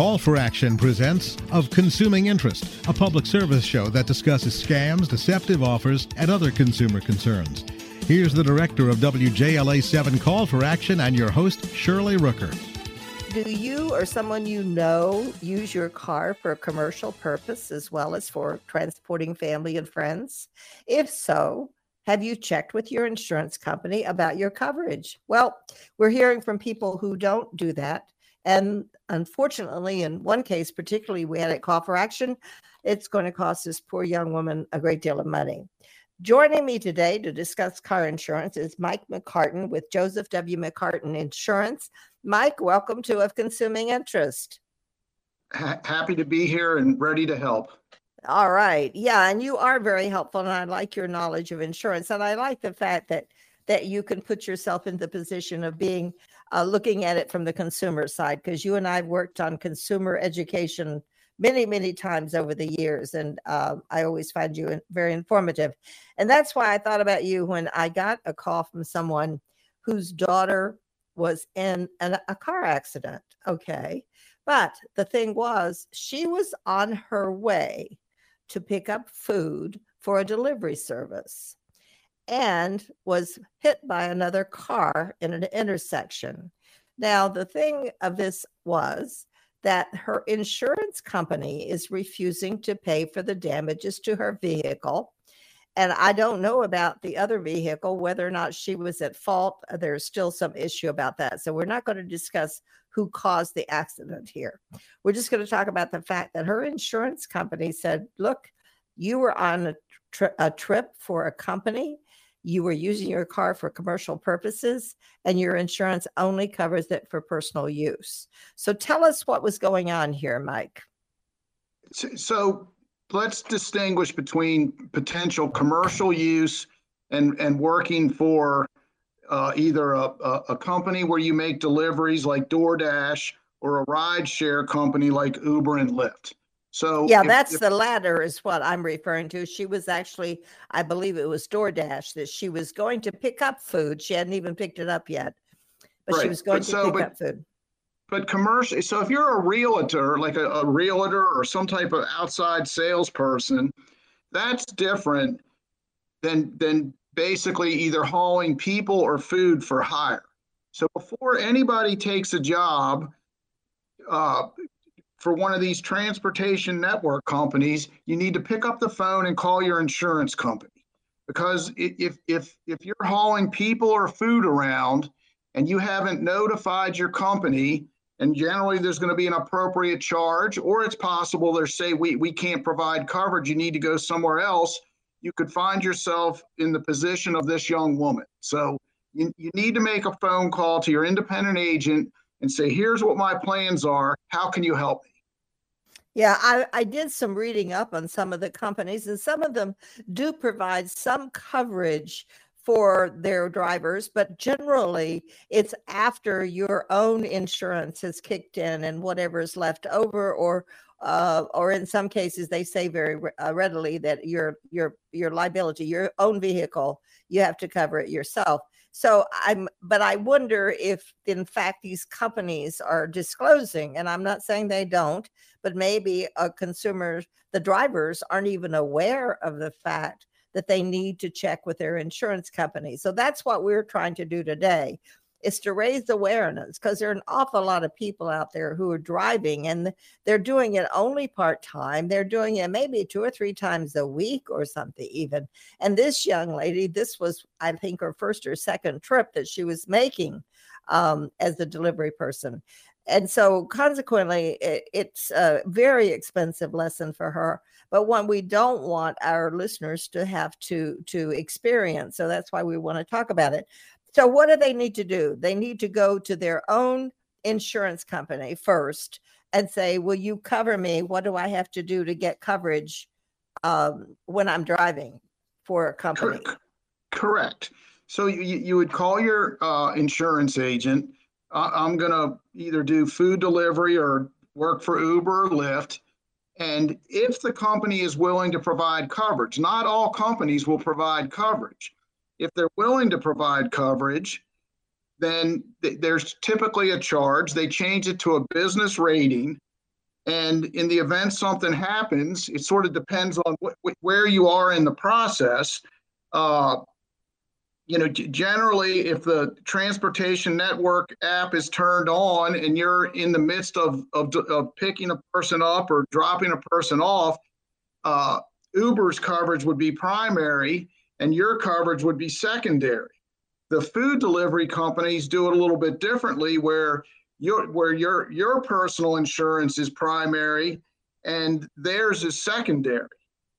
Call for Action presents Of Consuming Interest, a public service show that discusses scams, deceptive offers, and other consumer concerns. Here's the director of WJLA 7 Call for Action and your host, Shirley Rooker. Do you or someone you know use your car for a commercial purpose as well as for transporting family and friends? If so, have you checked with your insurance company about your coverage? Well, we're hearing from people who don't do that. And unfortunately, in one case, particularly, we had a call for action. It's going to cost this poor young woman a great deal of money. Joining me today to discuss car insurance is Mike McCartin with Joseph W. McCartin Insurance. Mike, welcome to Of Consuming Interest. happy to be here and ready to help. All right. Yeah, and you are very helpful and I like your knowledge of insurance and I like the fact that that you can put yourself in the position of being uh, looking at it from the consumer side because you and I've worked on consumer education many, many times over the years. And uh, I always find you very informative. And that's why I thought about you when I got a call from someone whose daughter was in an, a car accident. Okay. But the thing was, she was on her way to pick up food for a delivery service and was hit by another car in an intersection. Now, the thing of this was that her insurance company is refusing to pay for the damages to her vehicle. And I don't know about the other vehicle, whether or not she was at fault. Uh, there's still some issue about that. So we're not going to discuss who caused the accident here. We're just going to talk about the fact that her insurance company said, look, you were on a, tri- a trip for a company you were using your car for commercial purposes and your insurance only covers it for personal use. So tell us what was going on here, Mike. So let's distinguish between potential commercial use and, and working for uh, either a, a, a company where you make deliveries like DoorDash or a ride share company like Uber and Lyft. So yeah, if, that's if, the latter is what I'm referring to. She was actually, I believe it was DoorDash that she was going to pick up food. She hadn't even picked it up yet, but right. she was going but to so, pick but, up food. But commercial. So if you're a realtor, like a, a realtor or some type of outside salesperson, that's different than than basically either hauling people or food for hire. So before anybody takes a job, uh, for one of these transportation network companies, you need to pick up the phone and call your insurance company. Because if if if you're hauling people or food around and you haven't notified your company, and generally there's going to be an appropriate charge, or it's possible they say we we can't provide coverage, you need to go somewhere else. You could find yourself in the position of this young woman. So you, you need to make a phone call to your independent agent and say, here's what my plans are. How can you help me? Yeah, I, I did some reading up on some of the companies, and some of them do provide some coverage for their drivers, but generally it's after your own insurance has kicked in and whatever is left over, or uh, or in some cases they say very uh, readily that your your your liability, your own vehicle, you have to cover it yourself. So I'm, but I wonder if in fact these companies are disclosing, and I'm not saying they don't, but maybe uh, a consumer, the drivers aren't even aware of the fact that they need to check with their insurance company. So that's what we're trying to do today is to raise awareness because there are an awful lot of people out there who are driving and they're doing it only part time. They're doing it maybe two or three times a week or something, even. And this young lady, this was, I think, her first or second trip that she was making um, as a delivery person. And so, consequently, it, it's a very expensive lesson for her, but one we don't want our listeners to have to to experience. So that's why we want to talk about it. So, what do they need to do? They need to go to their own insurance company first and say, Will you cover me? What do I have to do to get coverage um, when I'm driving for a company? Correct. So, you, you would call your uh, insurance agent. Uh, I'm going to either do food delivery or work for Uber or Lyft. And if the company is willing to provide coverage, not all companies will provide coverage if they're willing to provide coverage, then th- there's typically a charge. They change it to a business rating. And in the event something happens, it sort of depends on wh- where you are in the process. Uh, you know, generally, if the transportation network app is turned on and you're in the midst of, of, of picking a person up or dropping a person off, uh, Uber's coverage would be primary and your coverage would be secondary. The food delivery companies do it a little bit differently where your where your your personal insurance is primary and theirs is secondary.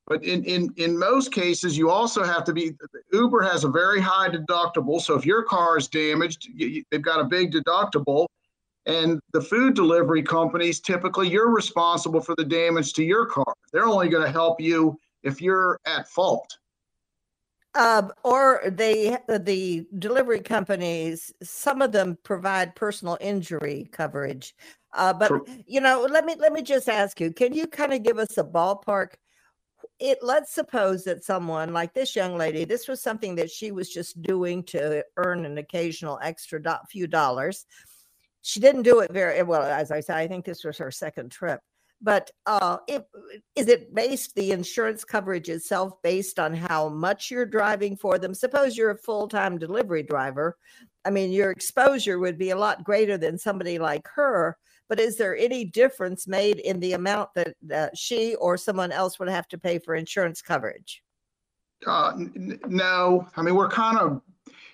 But in, in, in most cases, you also have to be, Uber has a very high deductible. So if your car is damaged, you, they've got a big deductible. And the food delivery companies, typically you're responsible for the damage to your car. They're only going to help you if you're at fault. Um, or they, the delivery companies, some of them provide personal injury coverage. Uh, but True. you know, let me let me just ask you: Can you kind of give us a ballpark? It let's suppose that someone like this young lady, this was something that she was just doing to earn an occasional extra do- few dollars. She didn't do it very well, as I said. I think this was her second trip but uh, is it based the insurance coverage itself based on how much you're driving for them? Suppose you're a full-time delivery driver. I mean your exposure would be a lot greater than somebody like her but is there any difference made in the amount that, that she or someone else would have to pay for insurance coverage? Uh, n- no. I mean we're kind of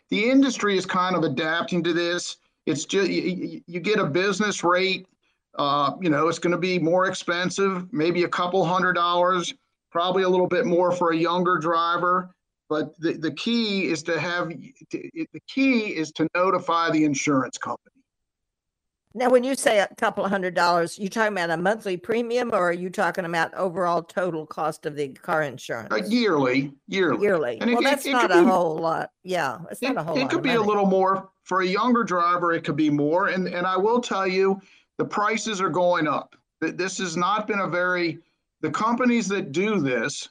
the industry is kind of adapting to this. It's just you, you get a business rate uh, you know, it's going to be more expensive, maybe a couple hundred dollars, probably a little bit more for a younger driver. But the, the key is to have the key is to notify the insurance company. Now, when you say a couple of hundred dollars, you talking about a monthly premium, or are you talking about overall total cost of the car insurance? Uh, yearly, yearly, yearly. And well, it, that's it, not a be, whole lot. Yeah, it's not a whole. Lot. It could be a little more for a younger driver. It could be more, and and I will tell you, the prices are going up. This has not been a very, the companies that do this,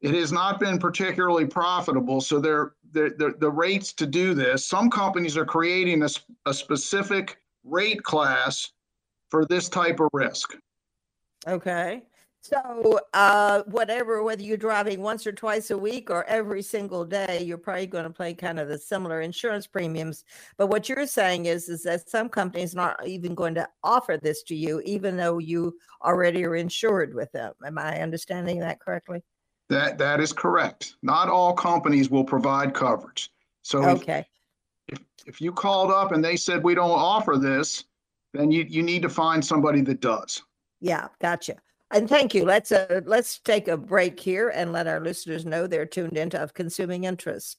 it has not been particularly profitable. So they're, they're, they're the rates to do this, some companies are creating a, a specific rate class for this type of risk. Okay. So, uh, whatever, whether you're driving once or twice a week or every single day, you're probably going to pay kind of the similar insurance premiums. But what you're saying is, is that some companies are not even going to offer this to you, even though you already are insured with them. Am I understanding that correctly? That that is correct. Not all companies will provide coverage. So, okay. If, if, if you called up and they said we don't offer this, then you you need to find somebody that does. Yeah, gotcha. And thank you. Let's uh, let's take a break here and let our listeners know they're tuned into of consuming interest.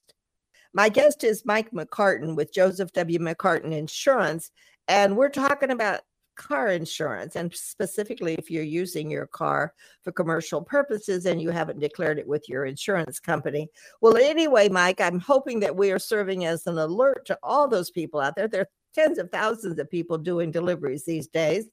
My guest is Mike McCartin with Joseph W. McCartin Insurance, and we're talking about car insurance and specifically if you're using your car for commercial purposes and you haven't declared it with your insurance company. Well, anyway, Mike, I'm hoping that we are serving as an alert to all those people out there. There are tens of thousands of people doing deliveries these days.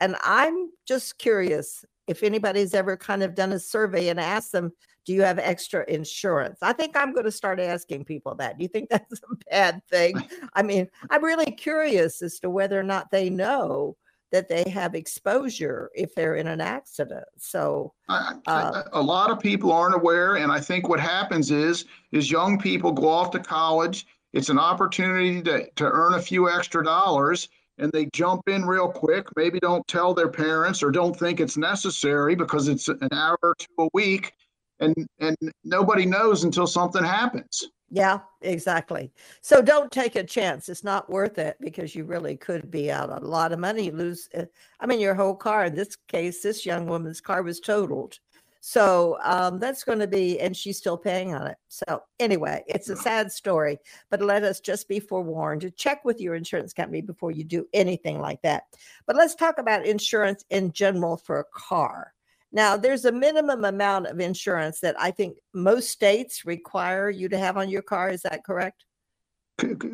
And I'm just curious if anybody's ever kind of done a survey and asked them, do you have extra insurance? I think I'm going to start asking people that. Do you think that's a bad thing? I mean, I'm really curious as to whether or not they know that they have exposure if they're in an accident. So uh, a lot of people aren't aware, and I think what happens is is young people go off to college. It's an opportunity to, to earn a few extra dollars, and they jump in real quick, maybe don't tell their parents or don't think it's necessary because it's an hour two a week and and nobody knows until something happens. Yeah, exactly. So don't take a chance. It's not worth it because you really could be out a lot of money. lose, uh, I mean, your whole car. In this case, this young woman's car was totaled. So um, that's going to be, and she's still paying on it. So anyway, it's a sad story, but let us just be forewarned to check with your insurance company before you do anything like that. But let's talk about insurance in general for a car. Now, there's a minimum amount of insurance that I think most states require you to have on your car. Is that correct?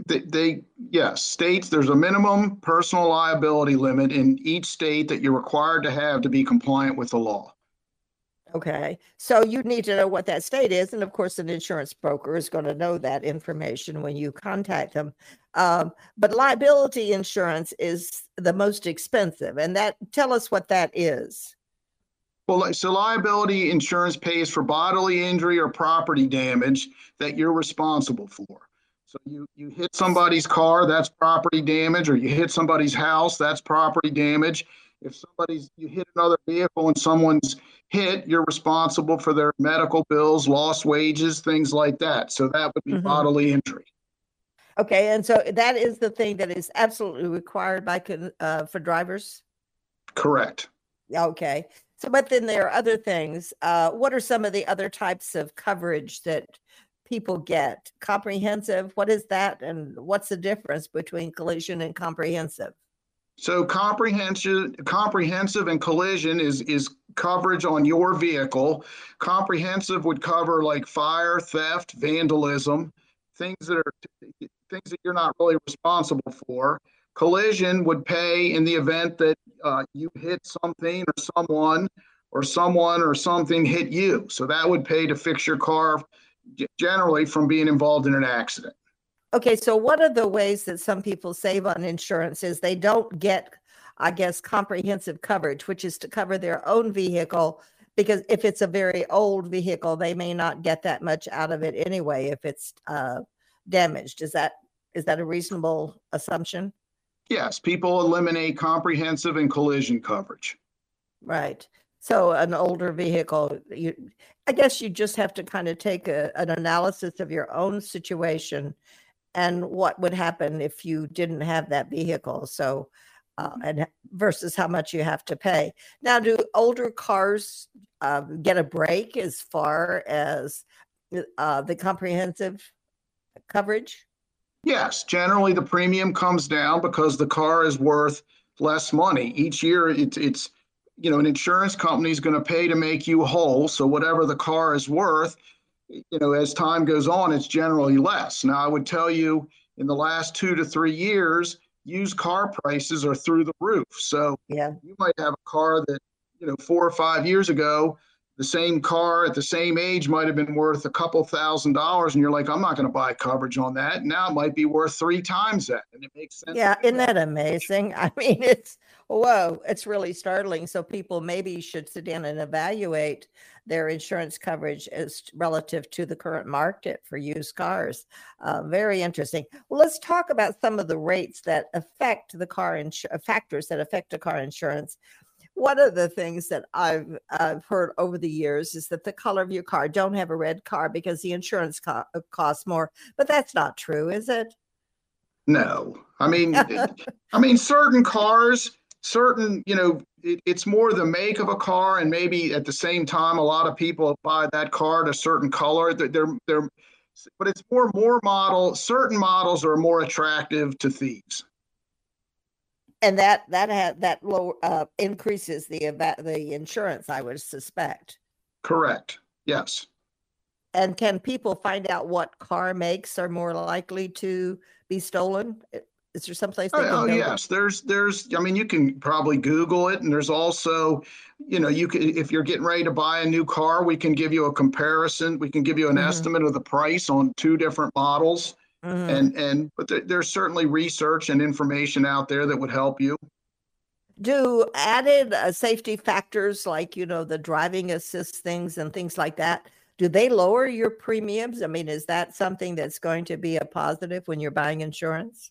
They, they, yes, states, there's a minimum personal liability limit in each state that you're required to have to be compliant with the law. Okay, so you need to know what that state is, and of course, an insurance broker is going to know that information when you contact them. Um, but liability insurance is the most expensive, and that tell us what that is. Well, so liability insurance pays for bodily injury or property damage that you're responsible for. So you, you hit somebody's car, that's property damage, or you hit somebody's house, that's property damage. If somebody's, you hit another vehicle and someone's hit, you're responsible for their medical bills, lost wages, things like that. So that would be Mhm. bodily injury. Okay, and so that is the thing that is absolutely required by uh, for drivers. Correct. Okay, so but then there are other things. Uh, what are some of the other types of coverage that people get? Comprehensive, what is that, and what's the difference between collision and comprehensive? So comprehensive, comprehensive and collision is, is coverage on your vehicle. Comprehensive would cover like fire, theft, vandalism, things that are, things that you're not really responsible for. Collision would pay in the event that, uh, you hit something or someone, or someone or something hit you. So that would pay to fix your car generally from being involved in an accident. Okay, so one of the ways that some people save on insurance is they don't get, I guess, comprehensive coverage, which is to cover their own vehicle. Because if it's a very old vehicle, they may not get that much out of it anyway if it's uh, damaged. Is that is that a reasonable assumption? Yes, people eliminate comprehensive and collision coverage. Right. So an older vehicle, you, I guess you just have to kind of take a, an analysis of your own situation and what would happen if you didn't have that vehicle. So, uh, and versus how much you have to pay. Now, do older cars uh, get a break as far as uh, the comprehensive coverage? Yes, generally the premium comes down because the car is worth less money. Each year, it's, it's, you know, an insurance company is going to pay to make you whole. So whatever the car is worth, you know, as time goes on, it's generally less. Now, I would tell you in the last two to three years, used car prices are through the roof. So Yeah. you might have a car that, you know, four or five years ago, the same car at the same age might have been worth a couple thousand dollars, and you're like, I'm not going to buy coverage on that. Now it might be worth three times that, and it makes sense. Yeah, isn't that amazing? I mean, it's whoa, it's really startling. So people maybe should sit down and evaluate their insurance coverage as relative to the current market for used cars. Uh, very interesting. Well, let's talk about some of the rates that affect the car insurance factors that affect the car insurance. One of the things that I've I've heard over the years is that the color of your car don't have a red car because the insurance co- uh, costs more, but that's not true, is it? No, I mean, I mean, certain cars, certain, you know, it, it's more the make of a car, and maybe at the same time, a lot of people buy that car a certain color. They're, they're but it's more more model. Certain models are more attractive to thieves. And that that had that low uh, increases the the insurance i would suspect Correct. Yes. and can people find out what car makes are more likely to be stolen is there someplace they Oh, can oh, yes, there's, there's, I mean, you can probably Google it and there's also, you know, you can, if you're getting ready to buy a new car, we can give you a comparison. We can give you an Mhm. estimate of the price on two different models. Mhm. And, and, but there, there's certainly research and information out there that would help you. do added uh, safety factors like you know the driving assist things and things like that do they lower your premiums i mean is that something that's going to be a positive when you're buying insurance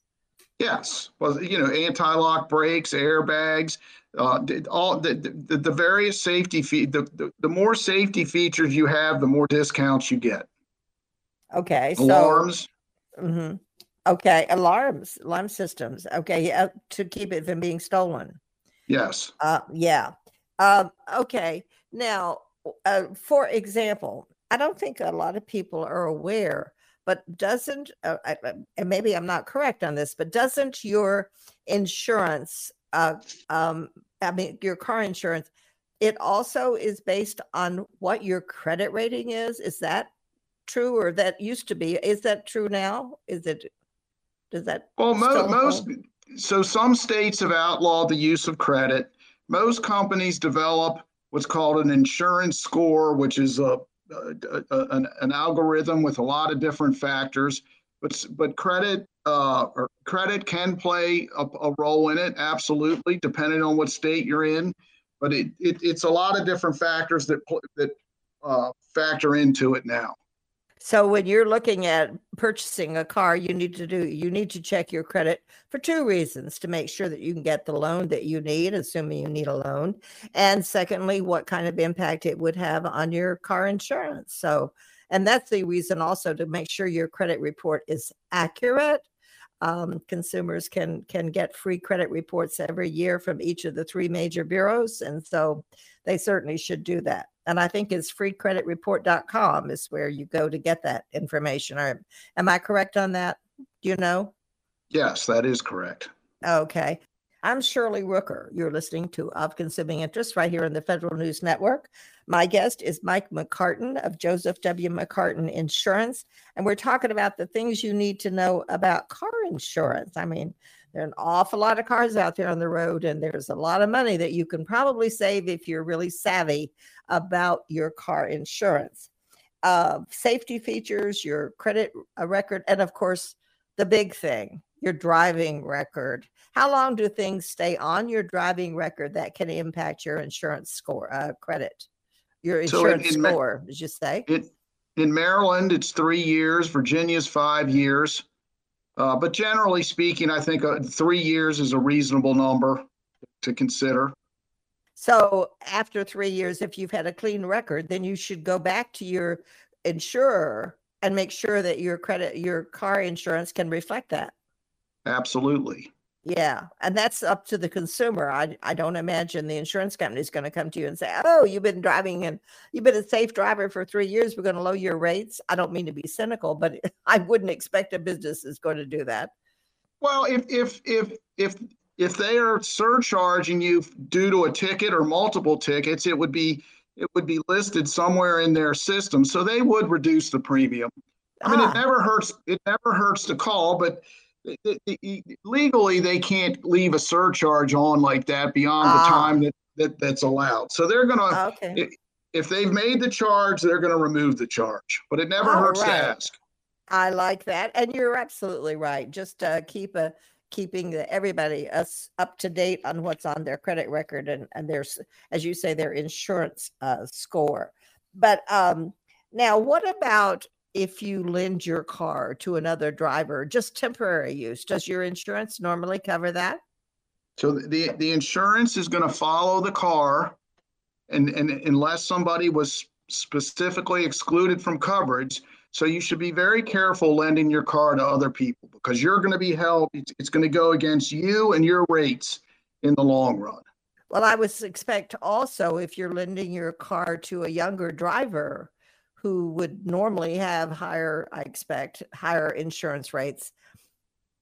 Yes, well, you know, anti-lock brakes, airbags, uh, all the, the, the various safety fee, the, the, the more safety features you have, the more discounts you get. okay so Mhm. Okay, alarms, alarm systems. Okay, yeah, to keep it from being stolen. yes. Uh, yeah. Um, okay. Now, uh, for example, I don't think a lot of people are aware, but doesn't, uh, I, I- and maybe I'm not correct on this, but doesn't your insurance, uh, um, I mean, your car insurance, it also is based on what your credit rating is? Is that true or that used to be? Is that true now? Is it, does that? Well, mo- still most, hold? so some states have outlawed the use of credit. Most companies develop what's called an insurance score, which is a, a, a an, an, algorithm with a lot of different factors. But but credit uh, or credit can play a, a, role in it, absolutely, depending on what state you're in. But it, it it's a lot of different factors that that uh, factor into it now. So when you're looking at purchasing a car, you need to do you need to check your credit for two reasons to make sure that you can get the loan that you need, assuming you need a loan, and secondly, what kind of impact it would have on your car insurance. So, and that's the reason also to make sure your credit report is accurate. Um, consumers can can get free credit reports every year from each of the three major bureaus, and so they certainly should do that and I think it's freecreditreport.com is where you go to get that information. Or am I correct on that? Do you know? Yes, that is correct. Okay. I'm Shirley Rooker. You're listening to Of Consuming Interest right here on the Federal News Network. My guest is Mike McCartin of Joseph W. McCartin Insurance. And we're talking about the things you need to know about car insurance. I mean, there are an awful lot of cars out there on the road, and there's a lot of money that you can probably save if you're really savvy about your car insurance. Uh, safety features, your credit uh, record, and of course, the big thing, your driving record. How long do things stay on your driving record that can impact your insurance score uh, credit? Your insurance so in, in score, did you say? It, in Maryland, it's three years. Virginia's five years. Uh, but generally speaking, I think uh, three years is a reasonable number to consider. So after three years, if you've had a clean record, then you should go back to your insurer and make sure that your credit, your car insurance can reflect that. Absolutely. Yeah, and that's up to the consumer. I I don't imagine the insurance company is going to come to you and say, "Oh, you've been driving and you've been a safe driver for three years. We're going to lower your rates." I don't mean to be cynical, but I wouldn't expect a business is going to do that. Well, if if if if if they are surcharging you due to a ticket or multiple tickets, it would be it would be listed somewhere in their system, so they would reduce the premium. I mean, ah. it never hurts. It never hurts to call, but legally they can't leave a surcharge on like that beyond the ah. time that, that that's allowed. So they're gonna okay. if, they've made the charge, they're gonna remove the charge. But it never All hurts right. to ask. I like that, and you're absolutely right. Just uh, keep a keeping the, everybody us up to date on what's on their credit record and and there's as you say their insurance uh, score. But um, now, what about if you lend your car to another driver, just temporary use, does your insurance normally cover that? So the the insurance is going to follow the car, and and unless somebody was specifically excluded from coverage, so you should be very careful lending your car to other people because you're going to be held. It's, it's going to go against you and your rates in the long run. Well, I would expect also if you're lending your car to a younger driver, who would normally have higher, I expect, higher insurance rates,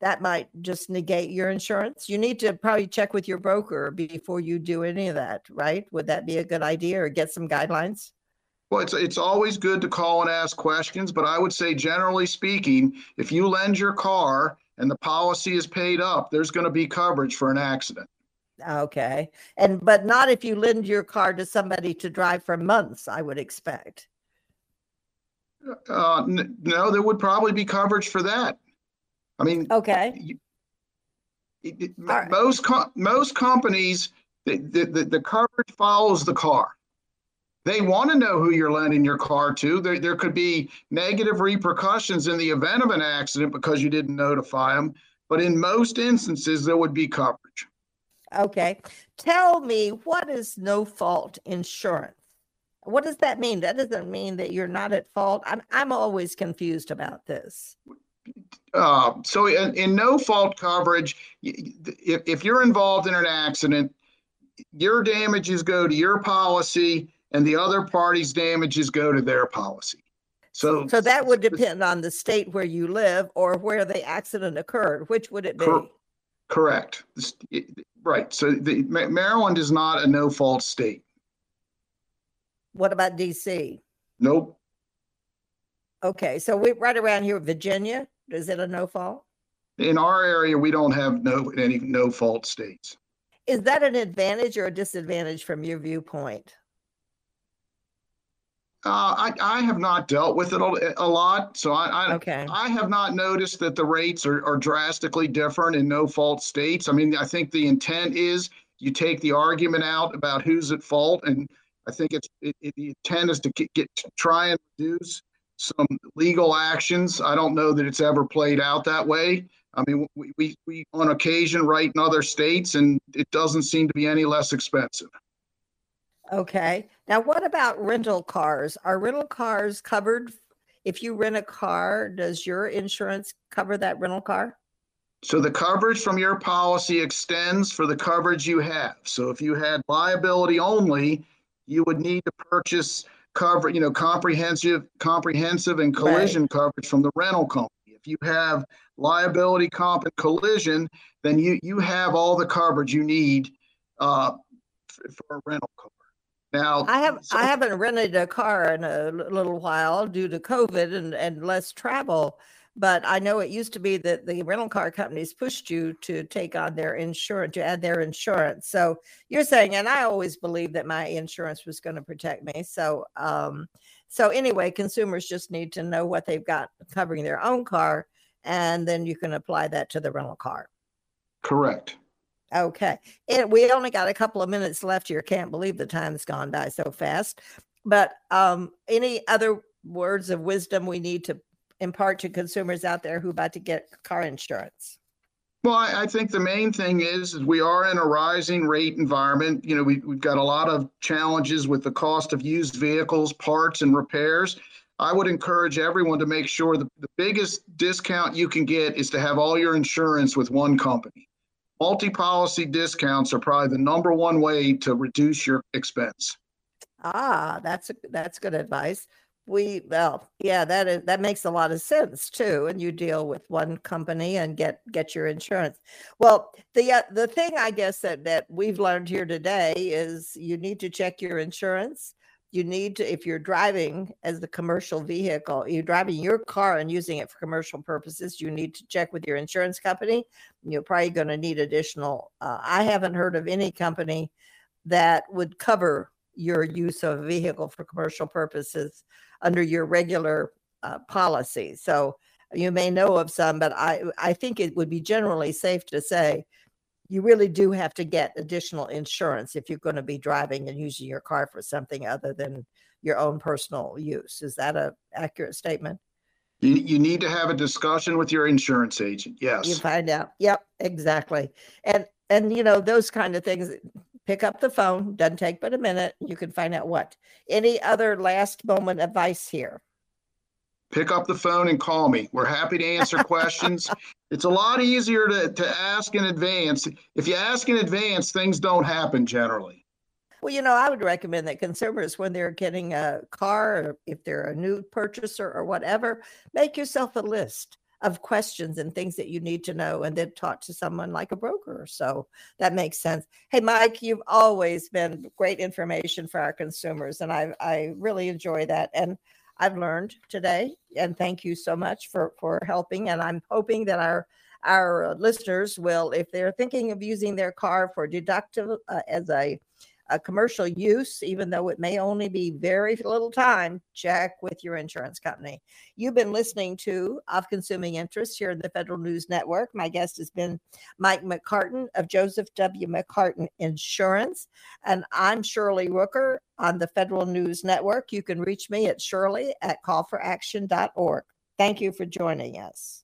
that might just negate your insurance. You need to probably check with your broker before you do any of that, right? Would that be a good idea or get some guidelines? Well, it's it's always good to call and ask questions, but I would say generally speaking, if you lend your car and the policy is paid up, there's going to be coverage for an accident. Okay. And but not if you lend your car to somebody to drive for months, I would expect. Uh, n- no, there would probably be coverage for that. I mean, okay. You, it, it, right. Most most companies, the, the, the coverage follows the car. They want to know who you're lending your car to. There, there could be negative repercussions in the event of an accident because you didn't notify them. But in most instances, there would be coverage. Okay. Tell me, what is no fault insurance? What does that mean? That doesn't mean that you're not at fault. I'm I'm always confused about this. Uh, so in, in, no fault coverage, if, if you're involved in an accident, your damages go to your policy and the other party's damages go to their policy. So, so that would depend on the state where you live or where the accident occurred. Which would it be? Cor- correct. Right. So the, Maryland is not a no fault state. What about DC? Nope. Okay, so we're right around here, Virginia. Is it a no fault? In our area, we don't have no any no fault states. Is that an advantage or a disadvantage from your viewpoint? Uh, I, I have not dealt with it a, a lot, so I, I, Okay. I have not noticed that the rates are, are drastically different in no fault states. I mean, I think the intent is you take the argument out about who's at fault, and I think it's it, it, the intent is to get, get try and reduce some legal actions. I don't know that it's ever played out that way. I mean, we, we, we on occasion write in other states, and it doesn't seem to be any less expensive. Okay. Now, what about rental cars? Are rental cars covered? If you rent a car, does your insurance cover that rental car? So the coverage from your policy extends for the coverage you have. So if you had liability only, you would need to purchase cover, you know, comprehensive, comprehensive and collision coverage from the rental company. If you have liability, comp, and collision, then you you have all the coverage you need uh, for a rental car. Now, I have so- I haven't rented a car in a little while due to COVID and, and less travel. But I know it used to be that the rental car companies pushed you to take on their insurance, to add their insurance. So you're saying, and I always believed that my insurance was going to protect me. So um, so anyway, consumers just need to know what they've got covering their own car, and then you can apply that to the rental car. correct. Okay. And we only got a couple of minutes left here. Can't believe the time's gone by so fast. But um, any other words of wisdom we need to impart to consumers out there who about to get car insurance? Well, I, I think the main thing is, is we are in a rising rate environment. You know, we, we've got a lot of challenges with the cost of used vehicles, parts, and repairs. I would encourage everyone to make sure that the biggest discount you can get is to have all your insurance with one company. Multi-policy discounts are probably the number one way to reduce your expense. Ah, that's that's good advice. We well, yeah, that is that makes a lot of sense too. And you deal with one company and get get your insurance. Well, the uh, the thing I guess that that we've learned here today is you need to check your insurance. You need to if you're driving as the commercial vehicle, you're driving your car and using it for commercial purposes. You need to check with your insurance company. You're probably going to need additional. Uh, I haven't heard of any company that would cover your use of a vehicle for commercial purposes under your regular uh, policy. So you may know of some, but I I think it would be generally safe to say you really do have to get additional insurance if you're going to be driving and using your car for something other than your own personal use. Is that a accurate statement? You, you need to have a discussion with your insurance agent. Yes. You find out. Yep, exactly. And and you know those kind of things. Pick up the phone. Doesn't take but a minute. You can find out what. Any other last moment advice here? pick up the phone and call me. We're happy to answer questions. It's a lot easier to, to ask in advance. If you ask in advance, things don't happen generally. Well, you know, I would recommend that consumers, when they're getting a car, or if they're a new purchaser or whatever, make yourself a list of questions and things that you need to know and then talk to someone like a broker. So that makes sense. Hey, Mike, you've always been great information for our consumers, and I, I really enjoy that. And I've learned today, and thank you so much for, for helping. And I'm hoping that our our listeners will, if they're thinking of using their car for deductible uh, as a a commercial use, even though it may only be very little time, check with your insurance company. You've been listening to Of Consuming Interest here in the Federal News Network. My guest has been Mike McCartin of Joseph W. McCartin Insurance. And I'm Shirley Rooker on the Federal News Network. You can reach me at shirley at callforaction.org. Thank you for joining us.